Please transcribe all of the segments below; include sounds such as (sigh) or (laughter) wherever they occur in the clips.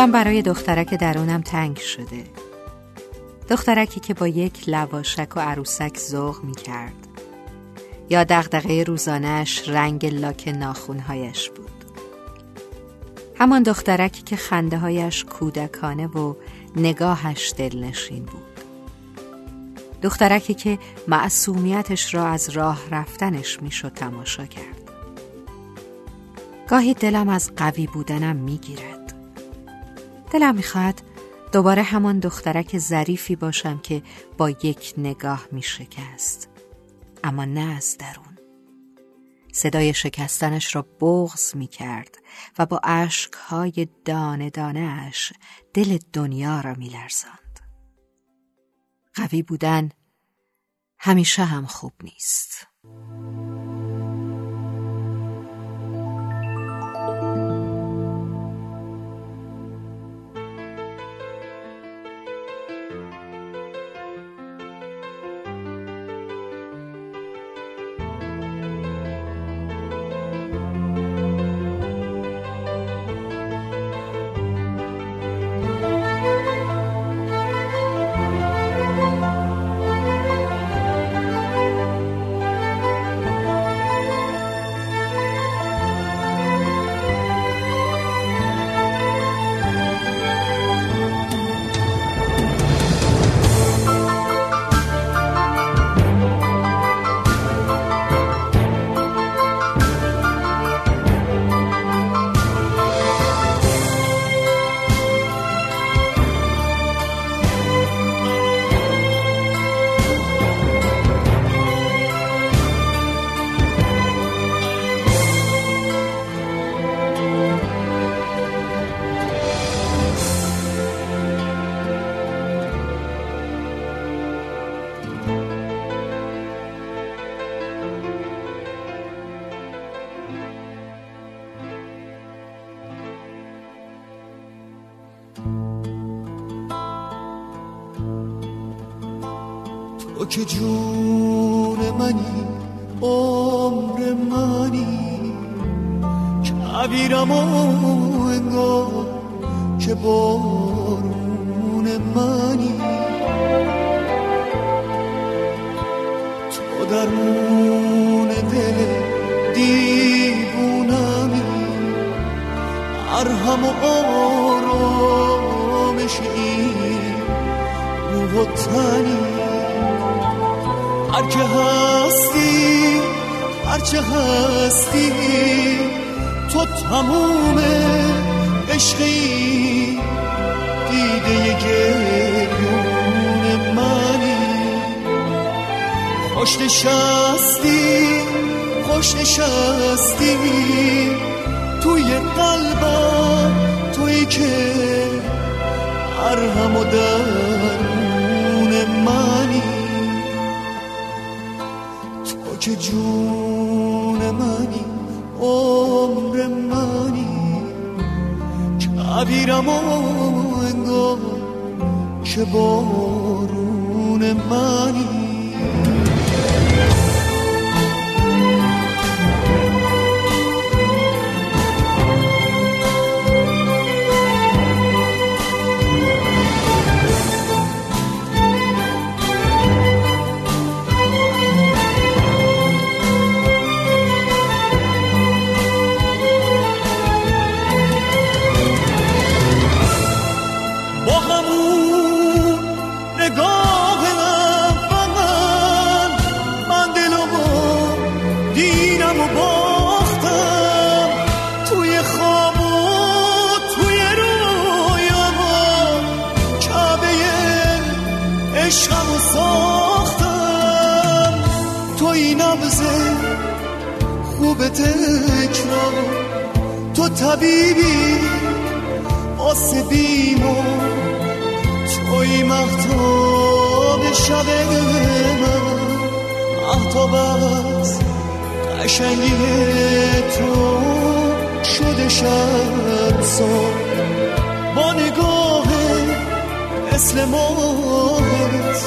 دلم برای دخترک درونم تنگ شده. دخترکی که با یک لواشک و عروسک ذوق می کرد یا دغدغه روزانش رنگ لاک ناخونهایش بود. همان دخترکی که خنده هایش کودکانه و نگاهش دلنشین بود. دخترکی که معصومیتش را از راه رفتنش می‌شد تماشا کرد. گاهی دلم از قوی بودنم می‌گیرد. دلم می‌خواد دوباره همان دخترک ظریفی باشم که با یک نگاه میشکست اما نه از درون صدای شکستنش را بغز می کرد و با اشکهای دانه دانش دل دنیا را می لرزاند. قوی بودن همیشه هم خوب نیست. تو که جون منی عمر منی. کبیرم و انگار که بارون منی. تو درمون دل دیوونمی ارهم و آرامش این روح و تنی هر که هستی هرچه هستی تو تموم عشقی. دیده گریون منی. خوش نشستی خوش نشستی. توی قلبم توی که ارهم و که جون منی عمر منی؟ کبیرم و انگار که بارون منی؟ خوب تکرار. تو طبیبی آسه بیمو توی مختاب شب من. محتاب از قشنگی تو شده شب با نگاه مثل ماهت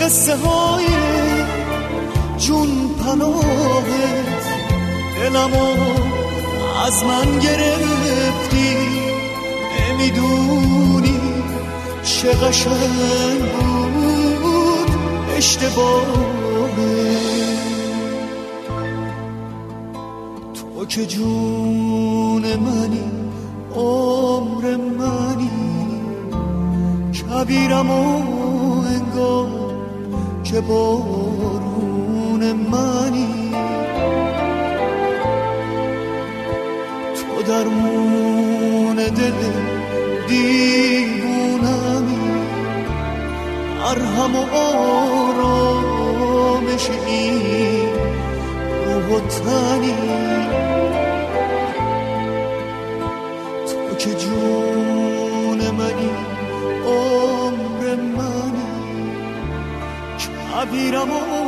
قصه های جون پناهت. دلمو از من گرفتی. نمی‌دونی چه قشنگ بود اشتباهه تو که جون منی عمر منی کبیرم و انگار که بارون منی. درمون دل دیوونمی. مرهم و آرامش روح و تنی تو که جون منی عمر منی. کبیرم و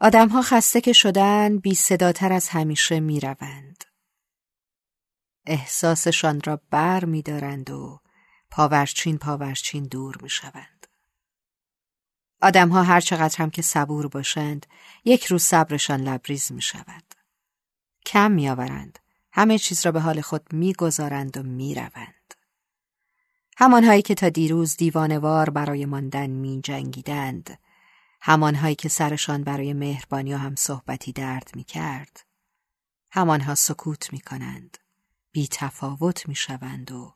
آدمها خسته که شدن بی صداتر از همیشه می روند. احساسشان را بر می دارند و پاورچین پاورچین دور می شوند. آدمها هر چقدر هم که صبور باشند یک روز صبرشان لبریز می شود. کم می آورند. همه چیز را به حال خود می گذارند و می روند. همانهایی که تا دیروز دیوانوار برای ماندن می جنگیدند همانهایی که سرشان برای مهربانی و هم صحبتی درد می کرد. همانها سکوت می کنند. بی تفاوت می شوند و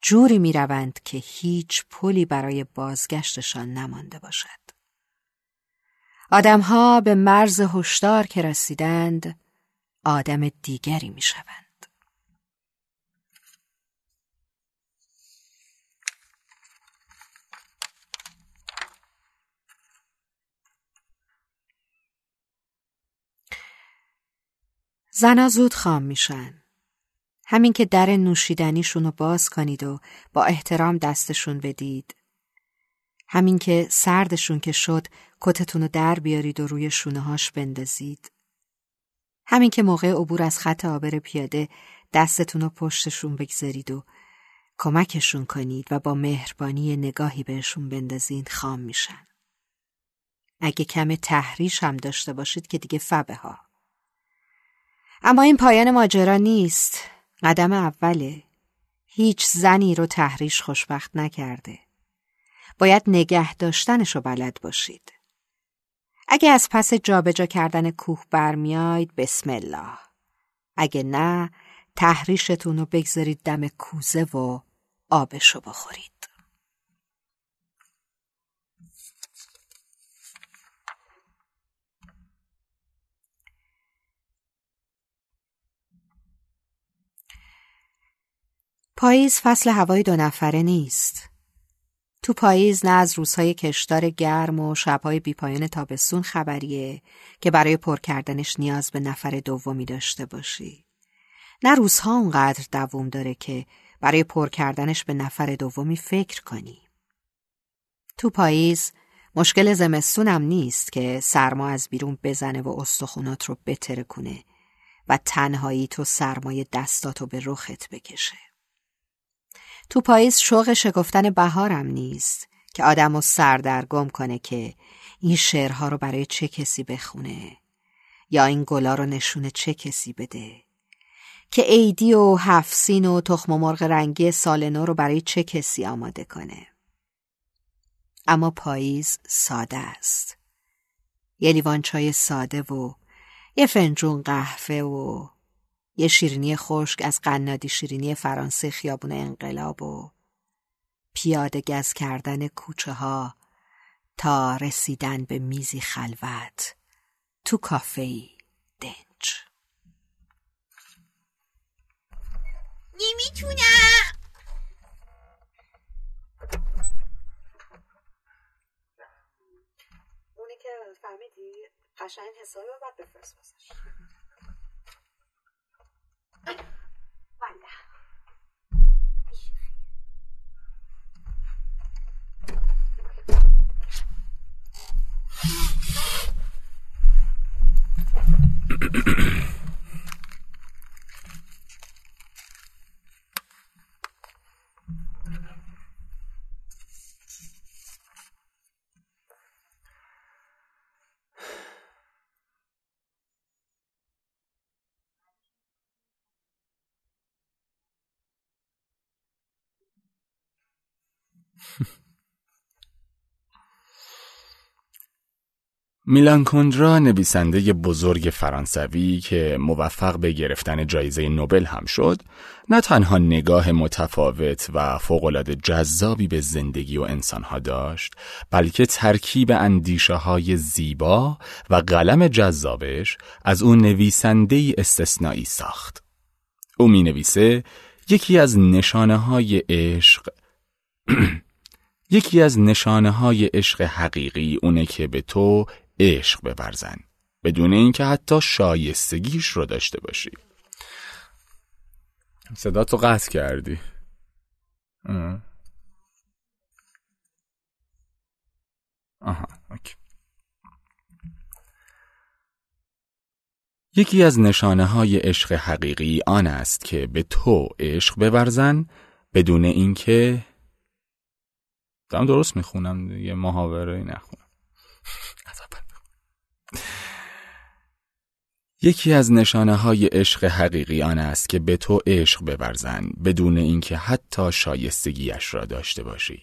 جوری می روند که هیچ پلی برای بازگشتشان نمانده باشد. آدمها به مرز هشدار که رسیدند آدم دیگری می شوند. زنا زود خام میشن. همین که در نوشیدنیشون رو باز کنید و با احترام دستشون بدید. همین که سردشون که شد کتتون رو در بیارید و روی شونه هاش بندازید. همین که موقع عبور از خط آبر پیاده دستتون رو پشتشون بگذارید و کمکشون کنید و با مهربانی نگاهی بهشون بندازید خام میشن. اگه کم تحریش هم داشته باشید که دیگه فبه ها. اما این پایان ماجرا نیست. قدم اوله. هیچ زنی رو تحریش خوشبخت نکرده. باید نگه داشتنش رو بلد باشید. اگه از پس جابجا کردن کوه برمیاید بسم الله. اگه نه تحریشتون رو بگذارید دم کوزه و آبشو بخورید. پاییز فصل هوای دو نفره نیست. تو پاییز نه از روزهای کشدار گرم و شبهای بیپایان تابستون خبریه که برای پر کردنش نیاز به نفر دومی داشته باشی. نه روزها اونقدر دووم داره که برای پر کردنش به نفر دومی فکر کنی. تو پاییز مشکل زمستونم نیست که سرما از بیرون بزنه و استخونات رو بتره کنه و تنهایی تو سرمای دستاتو به رخت بکشه. تو پاییز شوق شکفتن بهارم نیست که آدم و سردرگم کنه که این شعرها رو برای چه کسی بخونه یا این گلا رو نشونه چه کسی بده که عیدی و هفسین و تخم مرغ رنگی سال نو رو برای چه کسی آماده کنه. اما پاییز ساده است. یه لیوان چای ساده و یه فنجون قهوه و یه شیرینی خشک از قنادی شیرینی فرانسه خیابون انقلاب و پیاده گز کردن کوچه ها تا رسیدن به میزی خلوت تو کافه دنج. نمی‌تونم. اونی که فهمیدی قشنگ حسابی رو باید بفرست میلان کندرا نویسنده بزرگ فرانسوی که موفق به گرفتن جایزه نوبل هم شد نه تنها نگاه متفاوت و فوقالعاده جذابی به زندگی و انسانها داشت بلکه ترکیب اندیشه های زیبا و قلم جذابش از او نویسنده استثنایی ساخت. او می نویسه یکی از نشانه های عشق (clears throat) یکی از نشانه های عشق حقیقی اونه که به تو عشق بورزن بدون اینکه حتی شایستگیش رو داشته باشی. صدا تو قطع کردی. آها اوکی. یکی از نشانه های عشق حقیقی آن است که به تو عشق بورزن بدون اینکه دارم درست می‌خونم؟ یه محاوره نخونم یکی از نشانه های عشق حقیقی آن است که به تو عشق بورزن بدون اینکه حتی شایستگیش را داشته باشی.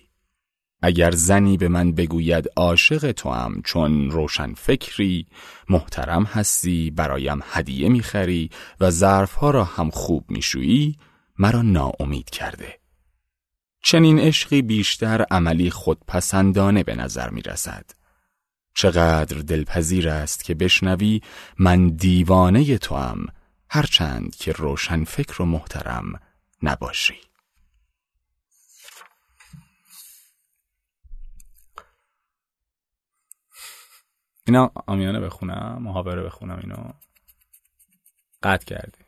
اگر زنی به من بگوید عاشق تو هم چون روشن فکری محترم هستی برایم هدیه می‌خری و ظرفها را هم خوب میشویی مرا ناامید کرده چنین عشقی بیشتر عملی خودپسندانه به نظر می رسد. چقدر دلپذیر است که بشنوی من دیوانه تو هم هرچند که روشن فکر و محترم نباشی. اینا آمیانه بخونم محاوره بخونم اینو. قطع کردی.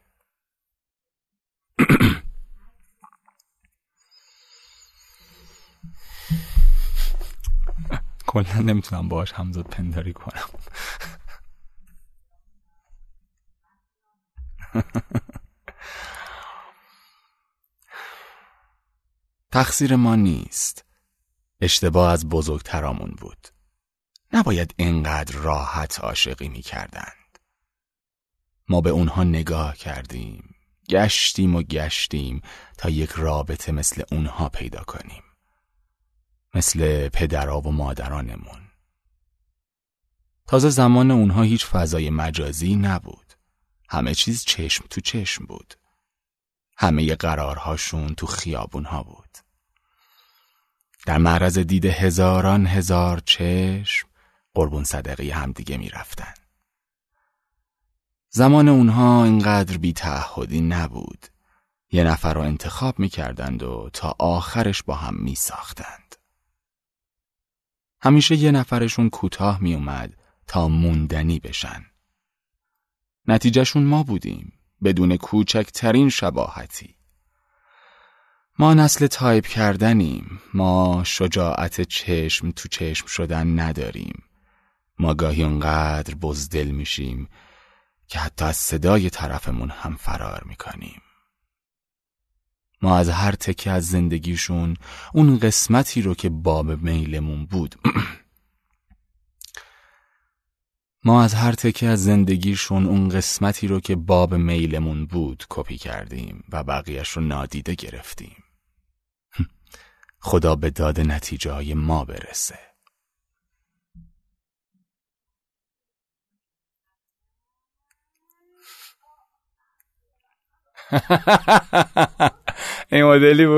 کلا نمی‌تونم باهاش همزاد پنداری کنم. تقصیر ما نیست. اشتباه از بزرگترامون بود. نباید اینقدر راحت عاشقی می کردند ما به اونها نگاه کردیم گشتیم و گشتیم تا یک رابطه مثل اونها پیدا کنیم. مثل پدرها و مادرانمون. تازه زمان اونها هیچ فضای مجازی نبود. همه چیز چشم تو چشم بود. همه قرارهاشون تو خیابونها بود. در معرض دید هزاران هزار چشم قربون صدقی همدیگه می‌رفتن. زمان اونها اینقدر بی تعهدی نبود. یه نفر رو انتخاب می‌کردند و تا آخرش با هم میساختند. همیشه یه نفرشون کوتاه میومد تا موندنی بشن. نتیجهشون ما بودیم بدون کوچکترین شباهتی. ما نسل تایپ کردنیم ما شجاعت چشم تو چشم شدن نداریم ما گاهی اونقدر بزدل میشیم که حتی از صدای طرفمون هم فرار می‌کنیم ما از هر تکه از زندگیشون اون قسمتی رو که باب میلمون بود. (clears throat) ما از هر تکه از زندگیشون اون قسمتی رو که باب میلمون بود کپی کردیم و بقیهش رو نادیده گرفتیم. (clears throat) خدا به داد نتیجه های ما برسه. (laughs) em uma dele. (laughs)